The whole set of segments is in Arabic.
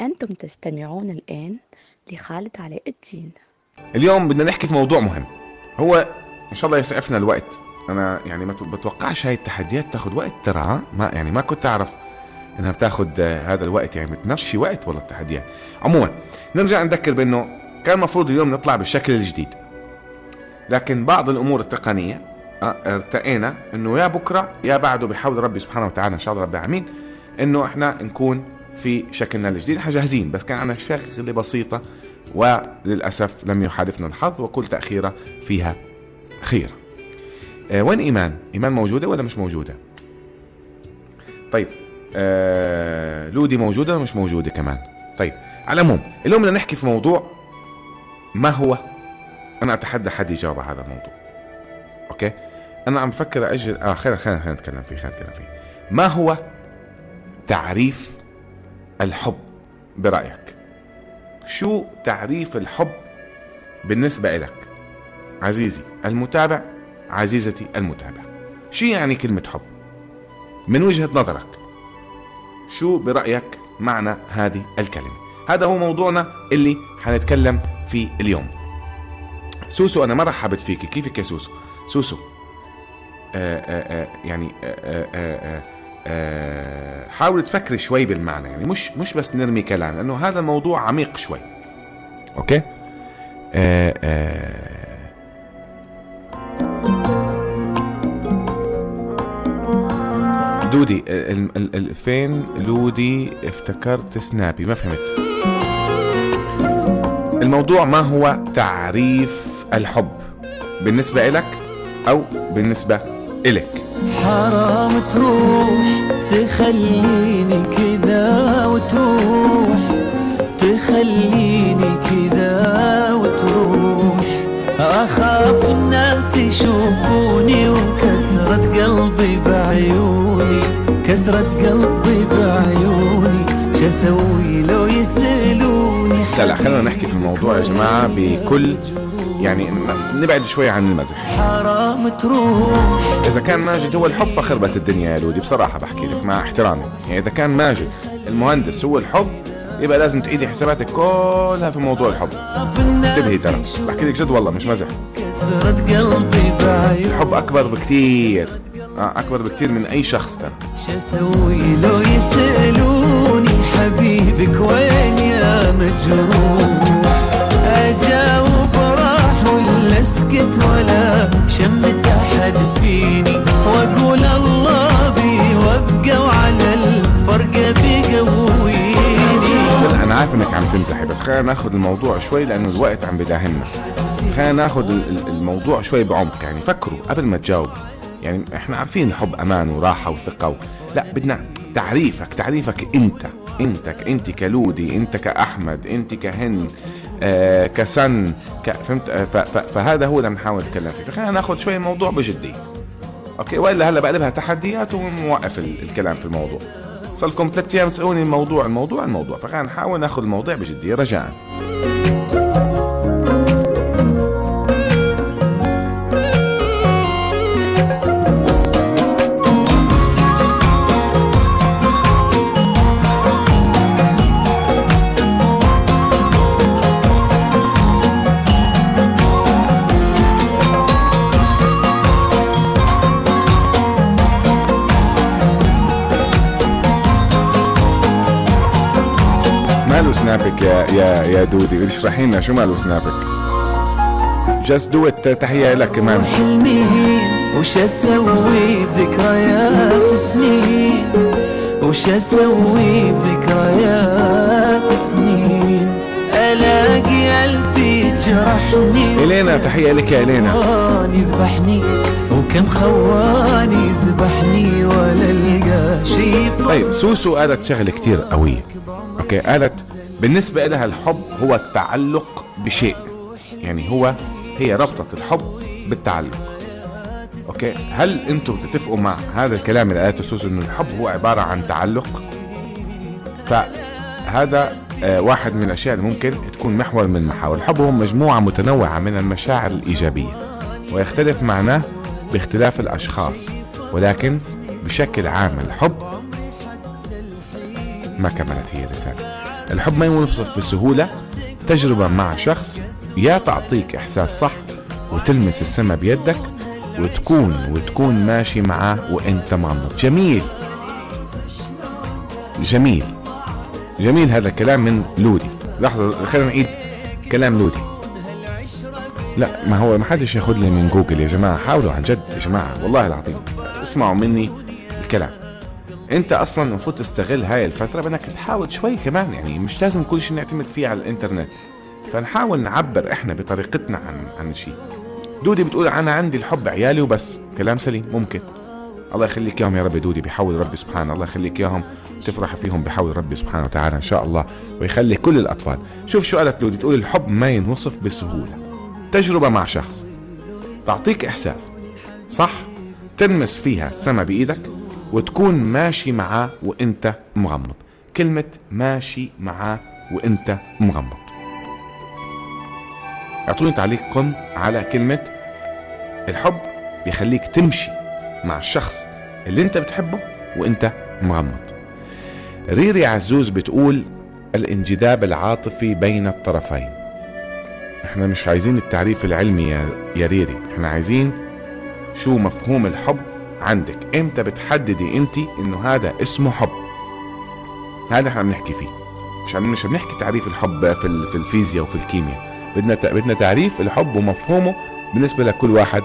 أنتم تستمعون الآن لخالد علاء الدين. اليوم بدنا نحكي في موضوع مهم. هو إن شاء الله يسعفنا الوقت. أنا يعني ما بتوقعش هاي التحديات تاخذ وقت ترى. ما يعني ما كنت أعرف إنها بتاخذ هذا الوقت. يعني بتمشي وقت والله التحديات. عموما نرجع نذكر بأنه كان المفروض اليوم نطلع بالشكل الجديد. لكن بعض الأمور التقنية آه، ارتقينا إنه يا بكرة يا بعده بحول ربي سبحانه وتعالى إن شاء الله رب العالمين إنه إحنا نكون في شكلنا الجديد جاهزين بس كان عندنا شغلة بسيطة وللأسف لم يحالفنا الحظ وكل تاخيره فيها خير. آه وين إيمان؟ إيمان موجودة ولا مش موجودة؟ طيب آه لودي موجودة ولا مش موجودة كمان؟ طيب على العموم اليوم بدنا نحكي في موضوع ما هو؟ أنا أتحدى حد يجاوب على هذا الموضوع. أوكي؟ أنا عم بفكر أجل آه خلينا خلينا نتكلم فيه خلينا نتكلم فيه. ما هو تعريف الحب برأيك. شو تعريف الحب بالنسبة لك عزيزي المتابع عزيزتي المتابع. شو يعني كلمة حب؟ من وجهة نظرك شو برأيك معنى هذه الكلمة؟ هذا هو موضوعنا اللي حنتكلم فيه اليوم. سوسو أنا ما رحبت فيك كيفك يا سوسو؟ سوسو آآ آآ يعني آآ آآ حاول تفكري شوي بالمعنى يعني مش مش بس نرمي كلام لأنه هذا الموضوع عميق شوي. okay؟ دودي ال ال ال فين لودي افتكرت سنابي؟ ما فهمت. الموضوع ما هو تعريف الحب؟ بالنسبة إلك أو بالنسبة إلك؟ حرام تروح تخليني كذا وتروح. تخليني كذا وتروح. أخاف الناس يشوفوني وكسرة قلبي بعيوني. كسرة قلبي بعيوني. شسوي لو يسألوني؟ لا لا خلينا نحكي في الموضوع يا جماعة بكل يعني نبعد شوي عن المزح. حرام تروح. إذا كان ماجد هو الحب فخربت الدنيا يا لودي بصراحة بحكي لك مع احترامي. يعني إذا كان ماجد المهندس هو الحب يبقى لازم تعيدي حساباتك كلها في موضوع الحب. انتبهي ترى بحكي لك جد والله مش مزح. كسرة قلبي الحب أكبر بكتير. آه أكبر بكتير من أي شخص ترى. شسوي لو يسألوني حبيبك وين يا مجروح اسكت ولا شمت أحد فيني. وأقول الله بيوفقه وعلى الفرقة بيقويني. لا، أنا عارف إنك عم تمزحي بس خلينا ناخذ الموضوع شوي لأنه الوقت عم بداهمنا. خلينا ناخذ ال- ال- الموضوع شوي بعمق يعني فكروا قبل ما تجاوبوا. يعني إحنا عارفين الحب أمان وراحة وثقة و... لا بدنا تعريفك تعريفك أنت انت أنت كلودي أنت كأحمد أنت كهند. كسن ك... فهمت؟ آه. فهذا هو اللي بنحاول نتكلم فيه. فخلينا ناخذ شوي الموضوع بجديه okay وإلا هلأ بقلبها تحديات ونوقف ال... الكلام في الموضوع. صار لكم ثلاث أيام تسألوني الموضوع الموضوع الموضوع. فخلينا نحاول ناخذ الموضوع بجدية. رجاء. يا يا يا دودي اشرحي لنا شو ماله سنابك just do تحية لك كمان حلمين وش أسوي بذكريات سنين؟ وش أسوي بذكريات سنين؟ ألاقي الف يجرحني إلينا تحية لك يا إلينا. يذبحني وكم خواني يذبحني ولا ألقى شي طيب سوسو قالت شغله كتير قوية. أوكي قالت بالنسبة لها الحب هو التعلق بشيء. يعني هو هي ربطت الحب بالتعلق. أوكي؟ هل أنتم بتتفقوا مع هذا الكلام اللي قالته سوسو إنه الحب هو عبارة عن تعلق؟ فهذا آه، واحد من الأشياء اللي ممكن تكون محور من محاور الحب هو مجموعة متنوعة من المشاعر الإيجابية ويختلف معناه باختلاف الأشخاص ولكن بشكل عام الحب ما كملت هي الرسالة. الحب ما ينوصف بسهولة. تجربة مع شخص يا تعطيك إحساس صح وتلمس السما بيدك وتكون وتكون ماشي معاه وإنت مغمض جميل. جميل. جميل هذا الكلام من لودي. لحظة خلينا نعيد كلام لودي. لا ما هو ما حدش ياخذ لي من جوجل يا جماعة. حاولوا عن جد يا جماعة والله العظيم. اسمعوا مني الكلام. انت أصلا المفروض تستغل هاي الفترة بأنك تحاول شوي كمان يعني مش لازم كل شيء نعتمد فيه على الإنترنت. فنحاول نعبر إحنا بطريقتنا عن عن الشيء دودي بتقول أنا عندي الحب عيالي وبس. كلام سليم ممكن. الله يخليك إياهم يا رب دودي بحول ربي سبحانه. الله يخليك إياهم تفرح فيهم بحول ربي سبحانه وتعالى إن شاء الله ويخلي كل الأطفال. شوف شو قالت دودي تقول الحب ما ينوصف بسهولة. تجربة مع شخص. تعطيك إحساس. صح؟ تلمس فيها السما بإيدك. وتكون ماشي معاه وإنت مغمض. كلمة ماشي معاه وإنت مغمض. أعطوني تعليقكم على كلمة الحب بيخليك تمشي مع الشخص اللي إنت بتحبه وإنت مغمض. ريري عزوز بتقول الانجذاب العاطفي بين الطرفين. إحنا مش عايزين التعريف العلمي يا ريري. إحنا عايزين شو مفهوم الحب عندك. إمتى بتحددي انت انه هذا اسمه حب. هذا إحنا بنحكي فيه. مش مش بنحكي تعريف الحب في في الفيزياء وفي الكيمياء. بدنا بدنا تعريف الحب ومفهومه بالنسبة لكل واحد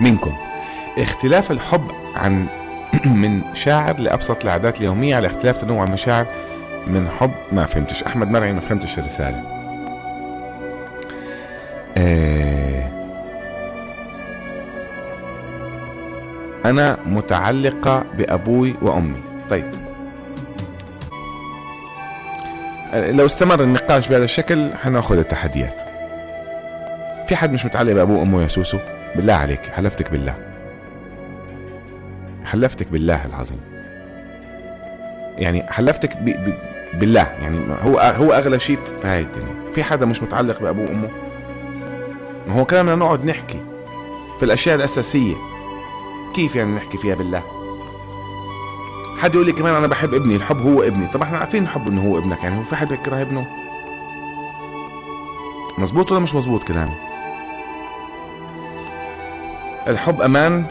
منكم. اختلاف الحب عن من شاعر لأبسط العادات اليومية على اختلاف تنوع المشاعر من حب ما فهمتش. أحمد مرعي ما فهمتش الرسالة. آه أنا متعلقة بأبوي وأمي. طيب. لو استمر النقاش بهذا الشكل حنأخذ التحديات. في حد مش متعلق بأبوه وأمه يا سوسو؟ بالله عليك حلفتك بالله. حلفتك بالله العظيم. يعني حلفتك ب... ب... بالله. يعني هو هو أغلى شيء في هاي الدنيا. في حدا مش متعلق بأبوه وأمه؟ ما هو كلامنا نقعد نحكي في الأشياء الأساسية. كيف يعني نحكي فيها بالله؟ حد يقول لي كمان أنا بحب ابني الحب هو ابني. طب إحنا عارفين الحب إنه هو ابنك يعني هو في حد يكره ابنه؟ مزبوط ولا مش مزبوط كلامي؟ الحب أمان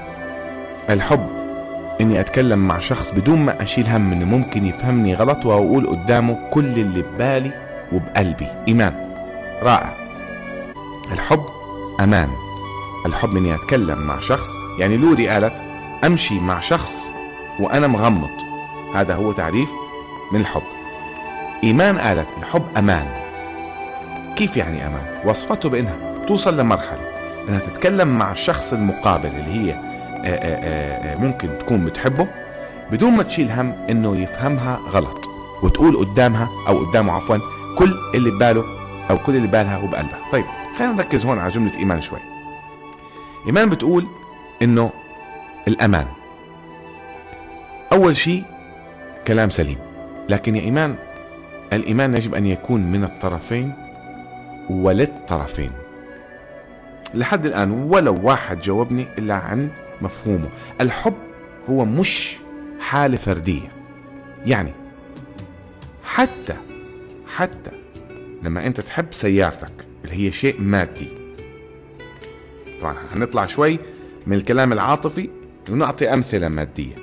الحب إني أتكلم مع شخص بدون ما أشيل هم إنه ممكن يفهمني غلط وأقول قدامه كل اللي ببالي وبقلبي. إيمان. رائع. الحب أمان. الحب إني أتكلم مع شخص يعني لوري قالت أمشي مع شخص وأنا مغمض. هذا هو تعريف من الحب. إيمان قالت الحب أمان. كيف يعني أمان؟ وصفته بأنها توصل لمرحلة أنها تتكلم مع الشخص المقابل اللي هي آه، آه، آه، ممكن تكون بتحبه بدون ما تشيل هم إنه يفهمها غلط وتقول قدامها أو قدامه عفوا كل اللي بباله أو كل اللي ببالها وبقلبها طيب خلينا نركز هون على جملة إيمان شوي. إيمان بتقول إنه الأمان. أول شيء كلام سليم. لكن يا إيمان الإيمان يجب أن يكون من الطرفين وللطرفين. لحد الآن ولو واحد جاوبني إلا عن مفهومه. الحب هو مش حالة فردية. يعني حتى حتى لما أنت تحب سيارتك اللي هي شيء مادي طبعا هنطلع شوي من الكلام العاطفي ونعطي أمثلة مادية.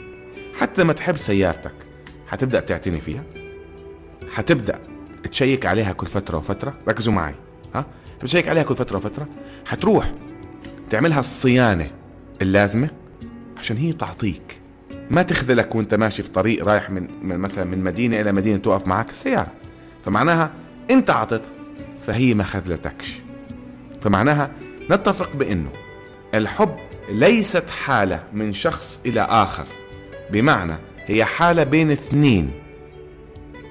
حتى لما تحب سيارتك حتبدأ تعتني فيها؟ حتبدأ تشيك عليها كل فترة وفترة؟ ركزوا معي. ها؟ بتشيك عليها كل فترة وفترة؟ حتروح تعملها الصيانة اللازمة عشان هي تعطيك. ما تخذلك وانت ماشي في طريق رايح من, من مثلا من مدينة إلى مدينة توقف معك السيارة فمعناها إنت عطيتها فهي ما خذلتكش. فمعناها نتفق بإنه الحب ليست حالة من شخص إلى آخر. بمعنى هي حالة بين اثنين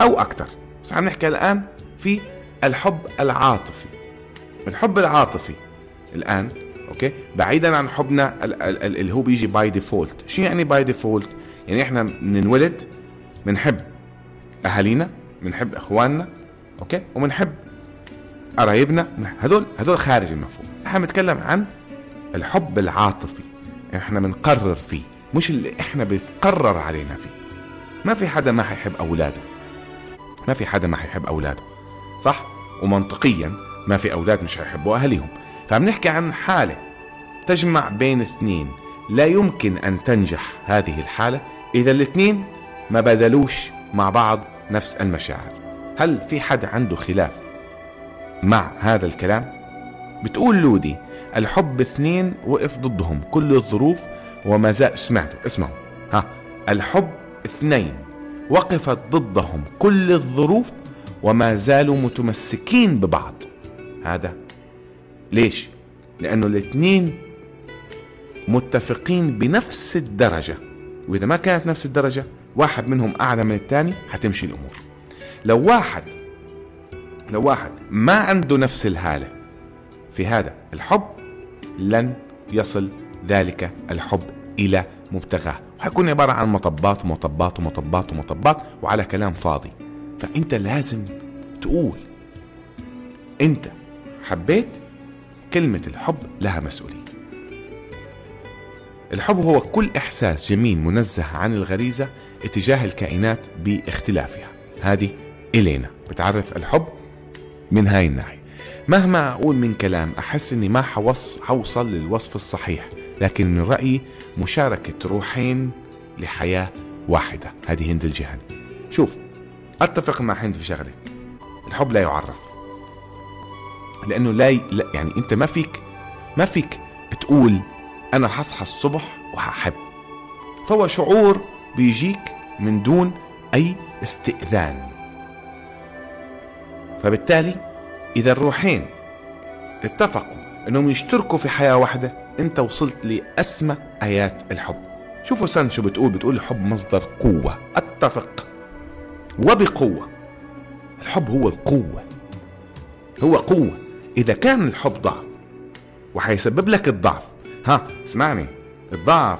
أو أكثر. بس عم نحكي الآن في الحب العاطفي. الحب العاطفي الآن أوكي بعيدا عن حبنا اللي هو بيجي by default شو يعني by default يعني إحنا بننولد بنحب أهالينا بنحب إخواننا أوكي وبنحب قرايبنا هدول هدول خارج المفهوم. إحنا بنتكلم عن الحب العاطفي إحنا بنقرر فيه مش اللي إحنا بيتقرر علينا فيه. ما في حدا ما حيحب أولاده. ما في حدا ما حيحب أولاده صح؟ ومنطقيا ما في أولاد مش حيحبوا اهاليهم فعم نحكي عن حالة تجمع بين اثنين. لا يمكن أن تنجح هذه الحالة إذا الاثنين ما بذلوش مع بعض نفس المشاعر. هل في حدا عنده خلاف مع هذا الكلام بتقول لودي الحب اثنين وقف ضدهم كل الظروف وما زال سمعتوا اسمعوا. ها الحب اثنين وقفت ضدهم كل الظروف وما زالوا متمسكين ببعض. هذا ليش؟ لأنه الاثنين متفقين بنفس الدرجة وإذا ما كانت نفس الدرجة واحد منهم أعلى من الثاني حتمشي الأمور. لو واحد لو واحد ما عنده نفس الهالة في هذا الحب لن يصل ذلك الحب إلى مبتغاه. وحيكون عبارة عن مطبات ومطبات ومطبات ومطبات وعلى كلام فاضي. فأنت لازم تقول أنت حبيت كلمة الحب لها مسؤولية. الحب هو كل إحساس جميل منزه عن الغريزة اتجاه الكائنات باختلافها. هذه إلينا. بتعرف الحب؟ من هاي الناحيه مهما أقول من كلام أحس إني ما حوص حوصل للوصف الصحيح لكن من رأيي مشاركة روحين لحياة واحدة. هذه هند الجهني. شوف أتفق مع هند في شغلة. الحب لا يعرف. لأنه لا, ي... لا يعني أنت ما فيك ما فيك تقول أنا حصحى الصبح وهحب فهو شعور بيجيك من دون أي استئذان. فبالتالي إذا الروحين اتفقوا أنهم يشتركوا في حياة واحدة أنت وصلت لأسمى آيات الحب. شوفوا سان شو بتقول بتقول الحب مصدر قوة أتفق. وبقوة. الحب هو القوة. هو قوة. إذا كان الحب ضعف وحيسبب لك الضعف. ها اسمعني. الضعف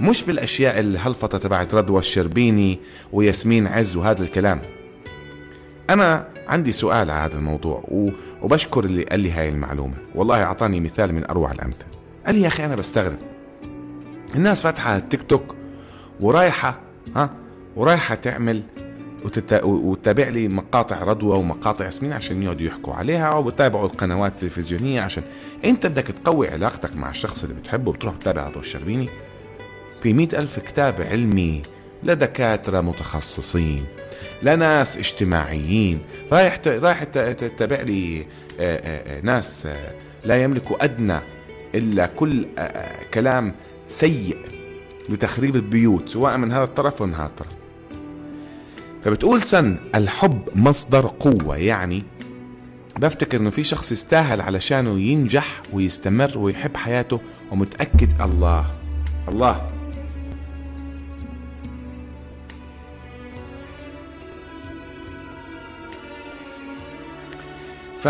مش بالأشياء الهلفطة تبعت رضوى الشربيني وياسمين عز وهذا الكلام. أنا عندي سؤال على هذا الموضوع وبشكر اللي قال لي هاي المعلومة. والله أعطاني مثال من أروع الأمثلة. قال لي يا أخي أنا بستغرب. الناس فاتحة التيك توك ورايحة ها ورايحة تعمل وتت... وتتابع لي مقاطع رضوى ومقاطع ياسمين عشان يقعدوا يحكوا عليها وبتابعوا القنوات التلفزيونية عشان أنت بدك تقوي علاقتك مع الشخص اللي بتحبه وبتروح تتابع رضوى الشربيني. في مئة ألف كتاب علمي لدكاترة متخصصين. لناس اجتماعيين رايح. رايح تتابع لي ناس لا يملكوا أدنى إلا كل كلام سيء لتخريب البيوت سواء من هذا الطرف ومن هذا الطرف فبتقول سن الحب مصدر قوة يعني بفتكر إنه في شخص يستاهل علشانه ينجح ويستمر ويحب حياته ومتأكد الله الله ف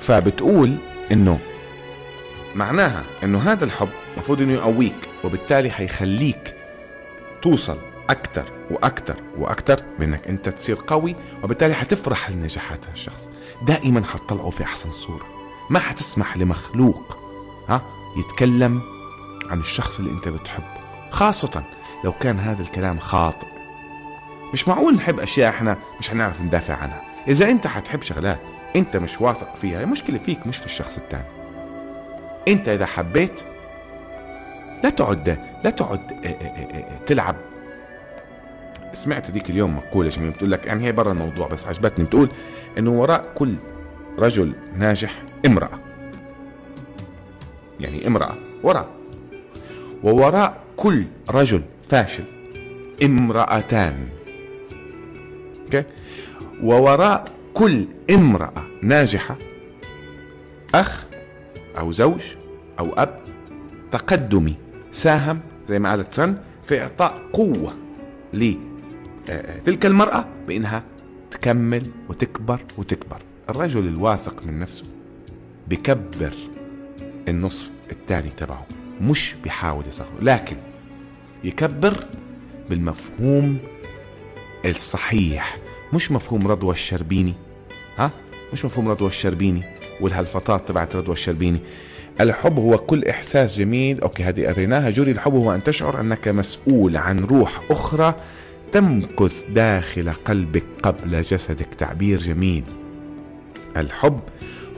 فبتقول إنه معناها إنه هذا الحب المفروض إنه يقويك وبالتالي حيخليك توصل أكثر وأكثر وأكثر بإنك أنت تصير قوي وبالتالي حتفرح لنجاحات هالشخص دائما حتطلعه في أحسن صورة. ما حتسمح لمخلوق ها يتكلم عن الشخص اللي أنت بتحبه. خاصة لو كان هذا الكلام خاطئ. مش معقول نحب أشياء إحنا مش حنعرف ندافع عنها. إذا أنت حتحب شغلات انت مش واثق فيها المشكلة فيك مش في الشخص الثاني انت إذا حبيت لا تقعد لا تقعد تلعب. سمعت هذيك اليوم مقولة جميلة بتقول لك يعني هي برا الموضوع بس عجبتني بتقول إنه وراء كل رجل ناجح امرأة. يعني امرأة وراء. ووراء كل رجل فاشل امرأتان. أوكي؟ ووراء كل امرأة ناجحة أخ أو زوج أو أب تقدمي ساهم زي ما قالت سن في إعطاء قوة لتلك المرأة بإنها تكمل وتكبر وتكبر. الرجل الواثق من نفسه بكبر النصف الثاني تبعه مش بيحاول يصغره لكن يكبر بالمفهوم الصحيح مش مفهوم رضوى الشربيني. ها؟ مش مفهوم رضوى الشربيني والهلفطات تبعت رضوى الشربيني؟ الحب هو كل إحساس جميل أوكي هذه قريناها جوري الحب هو أن تشعر أنك مسؤول عن روح أخرى تمكث داخل قلبك قبل جسدك. تعبير جميل. الحب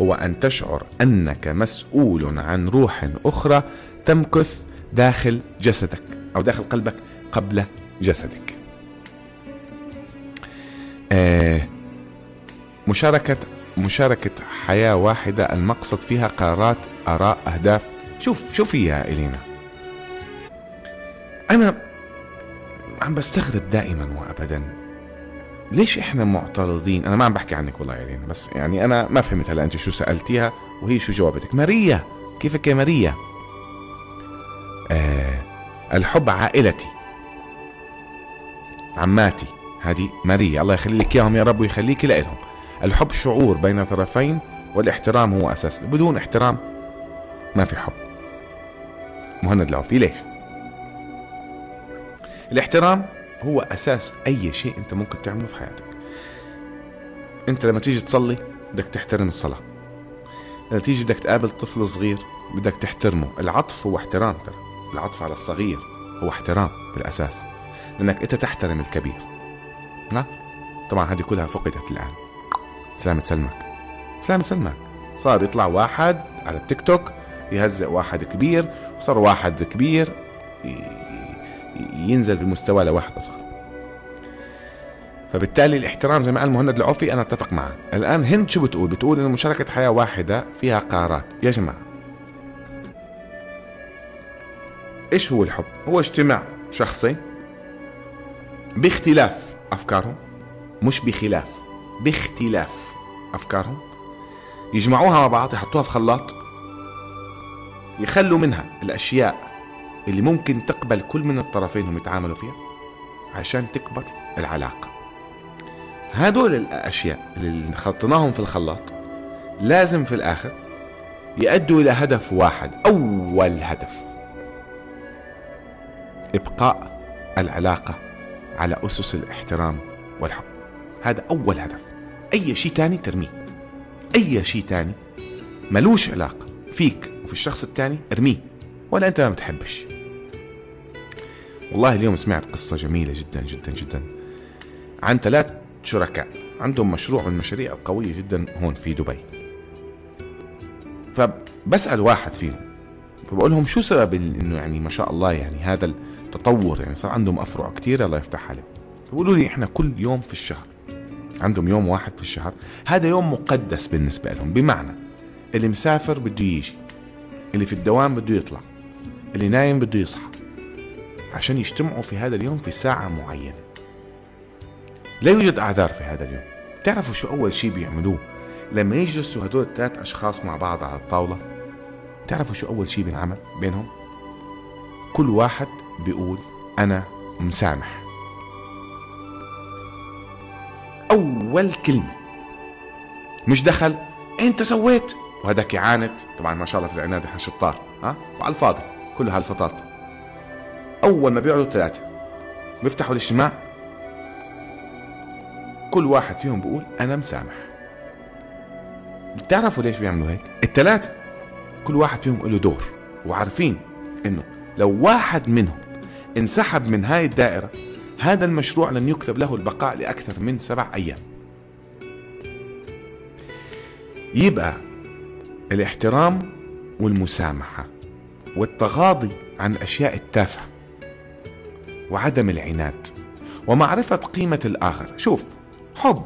هو أن تشعر أنك مسؤول عن روح أخرى تمكث داخل جسدك أو داخل قلبك قبل جسدك. مشاركة مشاركة حياة واحدة المقصد فيها قرارات آراء أهداف. شوف شوفي يا إلينا. أنا عم بستغرب دائما وأبدا. ليش إحنا معترضين؟ أنا ما عم بحكي عنك والله يا إلينا بس يعني أنا ما فهمت هلا أنت شو سألتيها وهي شو جاوبتك ماريا كيفك يا ماريا؟ آه الحب عائلتي. عماتي هذه ماريا. الله يخلي لك إياهم يا رب ويخليك لهم الحب شعور بين طرفين والاحترام هو أساس بدون احترام ما في حب. مهند العوفي ليش؟ الاحترام هو أساس أي شيء أنت ممكن تعمله في حياتك. أنت لما تيجي تصلي بدك تحترم الصلاة. لما تيجي بدك تقابل طفل صغير بدك تحترمه. العطف هو احترام ترى. العطف على الصغير هو احترام بالأساس. لأنك أنت تحترم الكبير. ها طبعا هذه كلها فقدت الآن. سلامة سلمك. سلامة سلمك. صار يطلع واحد على التيك توك يهزئ واحد كبير وصار واحد كبير ينزل في مستوى لواحد أصغر. فبالتالي الاحترام زي ما قال مهند العوفي أنا أتفق معه. الآن هند شو بتقول؟ بتقول ان مشاركة حياة واحدة فيها قرارات. يا جماعة. إيش هو الحب؟ هو اجتماع شخصي باختلاف أفكارهم مش بخلاف. باختلاف أفكارهم يجمعوها مع بعض يحطوها في خلاط يخلوا منها الأشياء اللي ممكن تقبل كل من الطرفين هم يتعاملوا فيها عشان تكبر العلاقة. هدول الأشياء اللي خلطناهم في الخلاط لازم في الآخر يؤدوا إلى هدف واحد أول هدف إبقاء العلاقة على أسس الاحترام والحب. هذا أول هدف. أي شيء تاني ترميه. أي شيء تاني ملوش علاقة فيك وفي الشخص التاني ارميه ولا أنت ما بتحبش. والله اليوم سمعت قصة جميلة جدا جدا جدا عن ثلاث شركاء. عندهم مشروع من المشاريع القوية جدا هون في دبي. فبسأل واحد فيهم فبقول لهم شو سبب إنه يعني ما شاء الله يعني هذا تطور يعني صار عندهم أفرع كثير الله يفتح عليهم. بيقولوا لي إحنا كل يوم في الشهر عندهم يوم واحد في الشهر. هذا يوم مقدس بالنسبة لهم. بمعنى اللي مسافر بده يجي اللي في الدوام بده يطلع اللي نايم بده يصحى عشان يجتمعوا في هذا اليوم في ساعة معينة. لا يوجد أعذار في هذا اليوم. تعرفوا شو أول شيء بيعملوه؟ لما يجلسوا هدول الثلاث أشخاص مع بعض على الطاولة تعرفوا شو أول شيء بينعمل بينهم؟ كل واحد بيقول أنا مسامح. أول كلمة. مش دخل أنت سويت. وهذاك يعاند. طبعا ما شاء الله في العناد إحنا شطار ها؟ وعلى الفاضي كل هالفطاط. أول ما بيقعدوا ثلاثة بيفتحوا الاجتماع. كل واحد فيهم بيقول أنا مسامح. بتعرفوا ليش بيعملوا هيك؟ الثلاثة كل واحد فيهم له دور. وعارفين إنه لو واحد منهم انسحب من هاي الدائرة هذا المشروع لن يكتب له البقاء لأكثر من سبع أيام. يبقى الاحترام والمسامحة والتغاضي عن الأشياء التافهة وعدم العناد ومعرفة قيمة الآخر. شوف حب.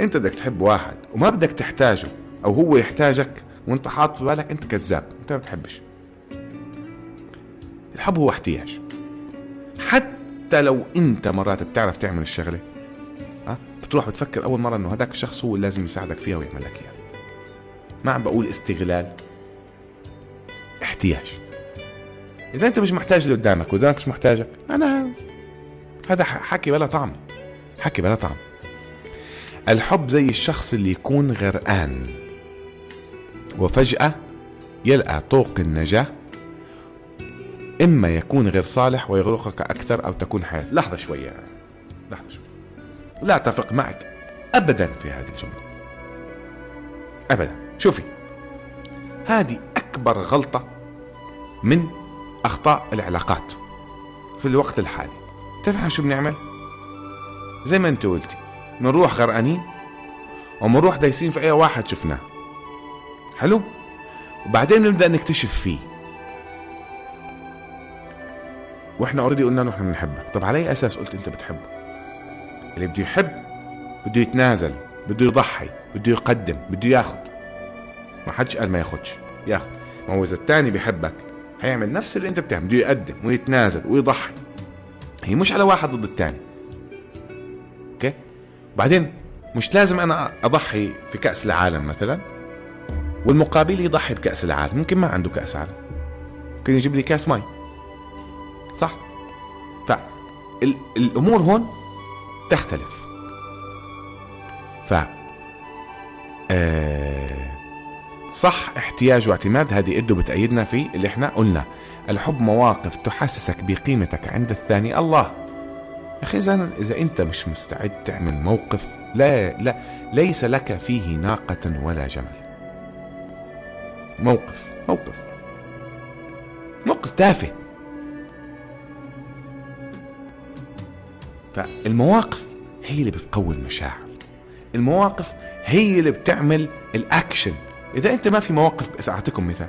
أنت بدك تحب واحد وما بدك تحتاجه أو هو يحتاجك وأنت حاط في بالك أنت كذاب أنت ما بتحبش. الحب هو احتياج. حتى لو انت مرات بتعرف تعمل الشغلة ها؟ بتروح بتفكر أول مرة إنه هذاك الشخص هو اللي لازم يساعدك فيها ويعمل لك إياها. ما عم بقول استغلال احتياج. إذا أنت مش محتاج اللي قدامك وقدامك مش محتاجك أنا هذا حكي بلا طعم حكي بلا طعم. الحب زي الشخص اللي يكون غرقان وفجأة يلقى طوق النجاة إما يكون غير صالح ويغرقك أكثر أو تكون حياة. لحظة شوية. لحظة شوية. لا أتفق معك أبدا في هذه الجملة. أبدا. شوفي. هذه أكبر غلطة من أخطاء العلاقات في الوقت الحالي. تعرف شو بنعمل؟ زي ما أنت قلتي. بنروح غرقانين وبنروح دايسين في أي واحد شفناه. حلو؟ وبعدين بنبدا نكتشف فيه. وإحنا already قلنا له إحنا بنحبك. طب على أي أساس قلت أنت بتحبه؟ اللي بده يحب بده يتنازل بده يضحي بده يقدم بده ياخد. ما حدش قال ما ياخدش ياخد. ما هو إذا الثاني بيحبك هيعمل نفس اللي أنت بتعمل بده يقدم ويتنازل ويضحي. هي مش على واحد ضد الثاني أوكي؟ بعدين مش لازم أنا أضحي في كأس العالم مثلا؟ والمقابل يضحي بكأس العالم. ممكن ما عنده كأس عالم. ممكن يجيب لي كأس مي. صح؟ فالامور هون تختلف. ف آه صح احتياج واعتماد هذه إده بتأيدنا في اللي إحنا قلنا. الحب مواقف تحسسك بقيمتك عند الثاني. الله! يا أخي إذا إذا أنت مش مستعد تعمل موقف لا لا ليس لك فيه ناقة ولا جمل. موقف موقف. موقف تافه. فالمواقف هي اللي بتقوي المشاعر. المواقف هي اللي بتعمل الأكشن. إذا أنت ما في مواقف أعطيكم مثال.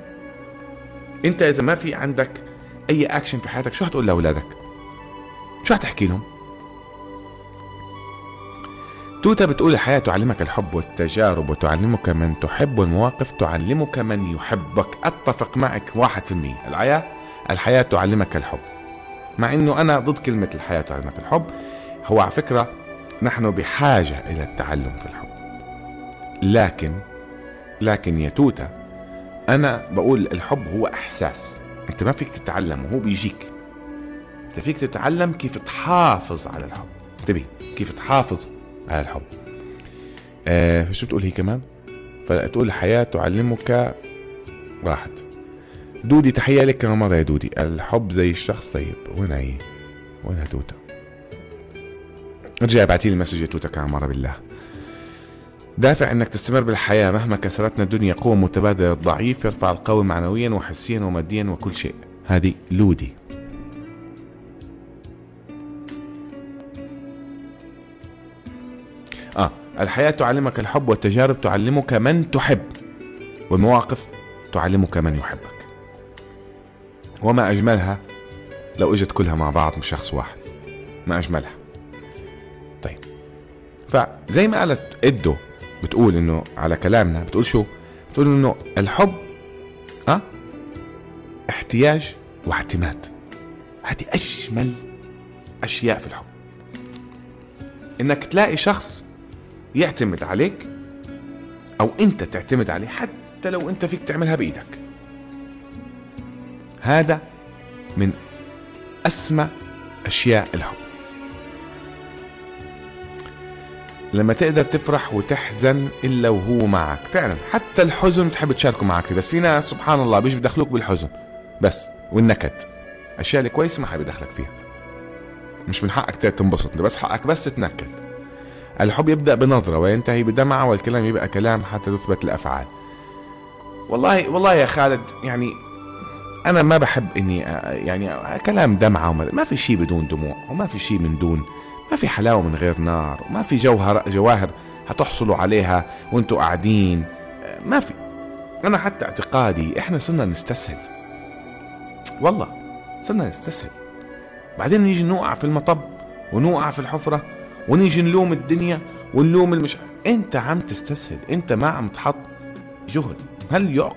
أنت إذا ما في عندك أي أكشن في حياتك شو هتقول لأولادك؟ شو هتحكي لهم؟ توتا بتقول الحياة تعلمك الحب والتجارب وتعلمك من تحب والمواقف تعلمك من يحبك. أتفق معك واحد في المية. الحياة الحياة تعلمك الحب. مع أنه أنا ضد كلمة الحياة تعلمك الحب. هو على فكرة نحن بحاجة إلى التعلم في الحب لكن لكن يا توتا أنا بقول الحب هو إحساس. أنت ما فيك تتعلم وهو بيجيك. أنت فيك تتعلم كيف تحافظ على الحب. انتبه كيف تحافظ على الحب. آه شو بتقول هي كمان؟ فتقول الحياة تعلمك واحد. دودي تحية لك كمان مرة يا دودي. الحب زي الشخص طيب وين هي؟ وين توتا؟ ارجع ابعتي لي message يا مرة بالله. دافع إنك تستمر بالحياة مهما كسرتنا الدنيا قوة متبادلة الضعيف يرفع القوي معنويا وحسيا وماديا وكل شيء. هذه لودي. آه الحياة تعلمك الحب والتجارب تعلمك من تحب والمواقف تعلمك من يحبك. وما أجملها لو إجت كلها مع بعض من شخص واحد. ما أجملها. طيب فزي ما قالت إدو بتقول إنه على كلامنا بتقول شو؟ بتقول إنه الحب أه؟ احتياج واعتماد. هذه أجمل أشياء في الحب. إنك تلاقي شخص يعتمد عليك أو أنت تعتمد عليه حتى لو أنت فيك تعملها بإيدك. هذا من أسمى أشياء الحب. لما تقدر تفرح وتحزن إلا وهو معك. فعلا حتى الحزن بتحب تشاركه معك فيه بس في ناس سبحان الله بيجي بدخلوك بالحزن. بس والنكد. الاشياء الكويسه ما حد يدخلك فيها. مش من حقك تنبسط بس حقك بس تنكد. الحب يبدأ بنظرة وينتهي بدمعة والكلام يبقى كلام حتى تثبت الأفعال والله والله يا خالد يعني أنا ما بحب إني يعني كلام دمعة وما ما في شيء بدون دموع وما في شيء من دون. ما في حلاوة من غير نار وما في جوهر جواهر هتحصلوا عليها وانتوا قاعدين. ما في. أنا حتى اعتقادي إحنا صرنا نستسهل. والله صرنا نستسهل. بعدين نيجي نوقع في المطب ونوقع في الحفرة ونيجي نلوم الدنيا ونلوم المش إنت عم تستسهل إنت ما عم تحط جهد. هل يعقل؟